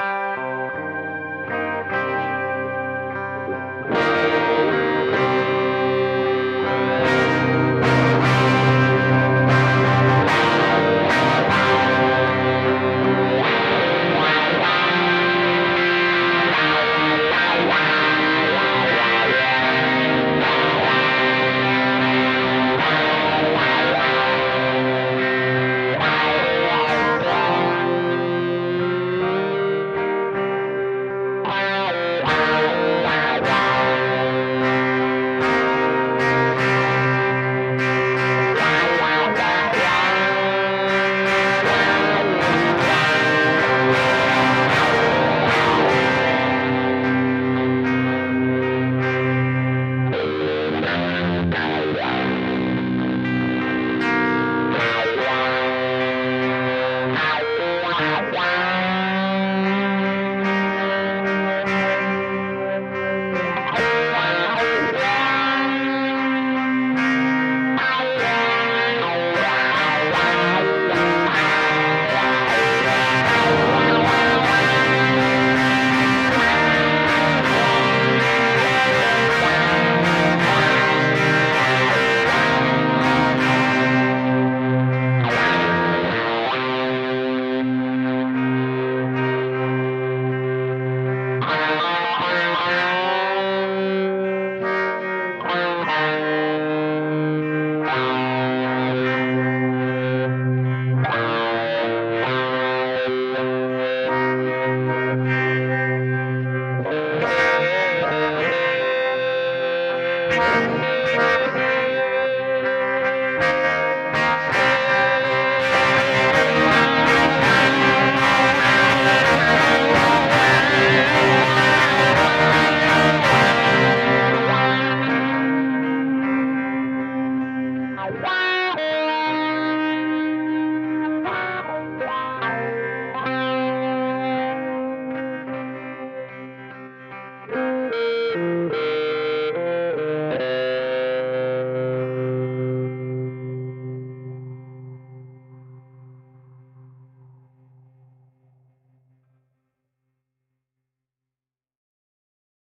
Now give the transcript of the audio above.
Bye.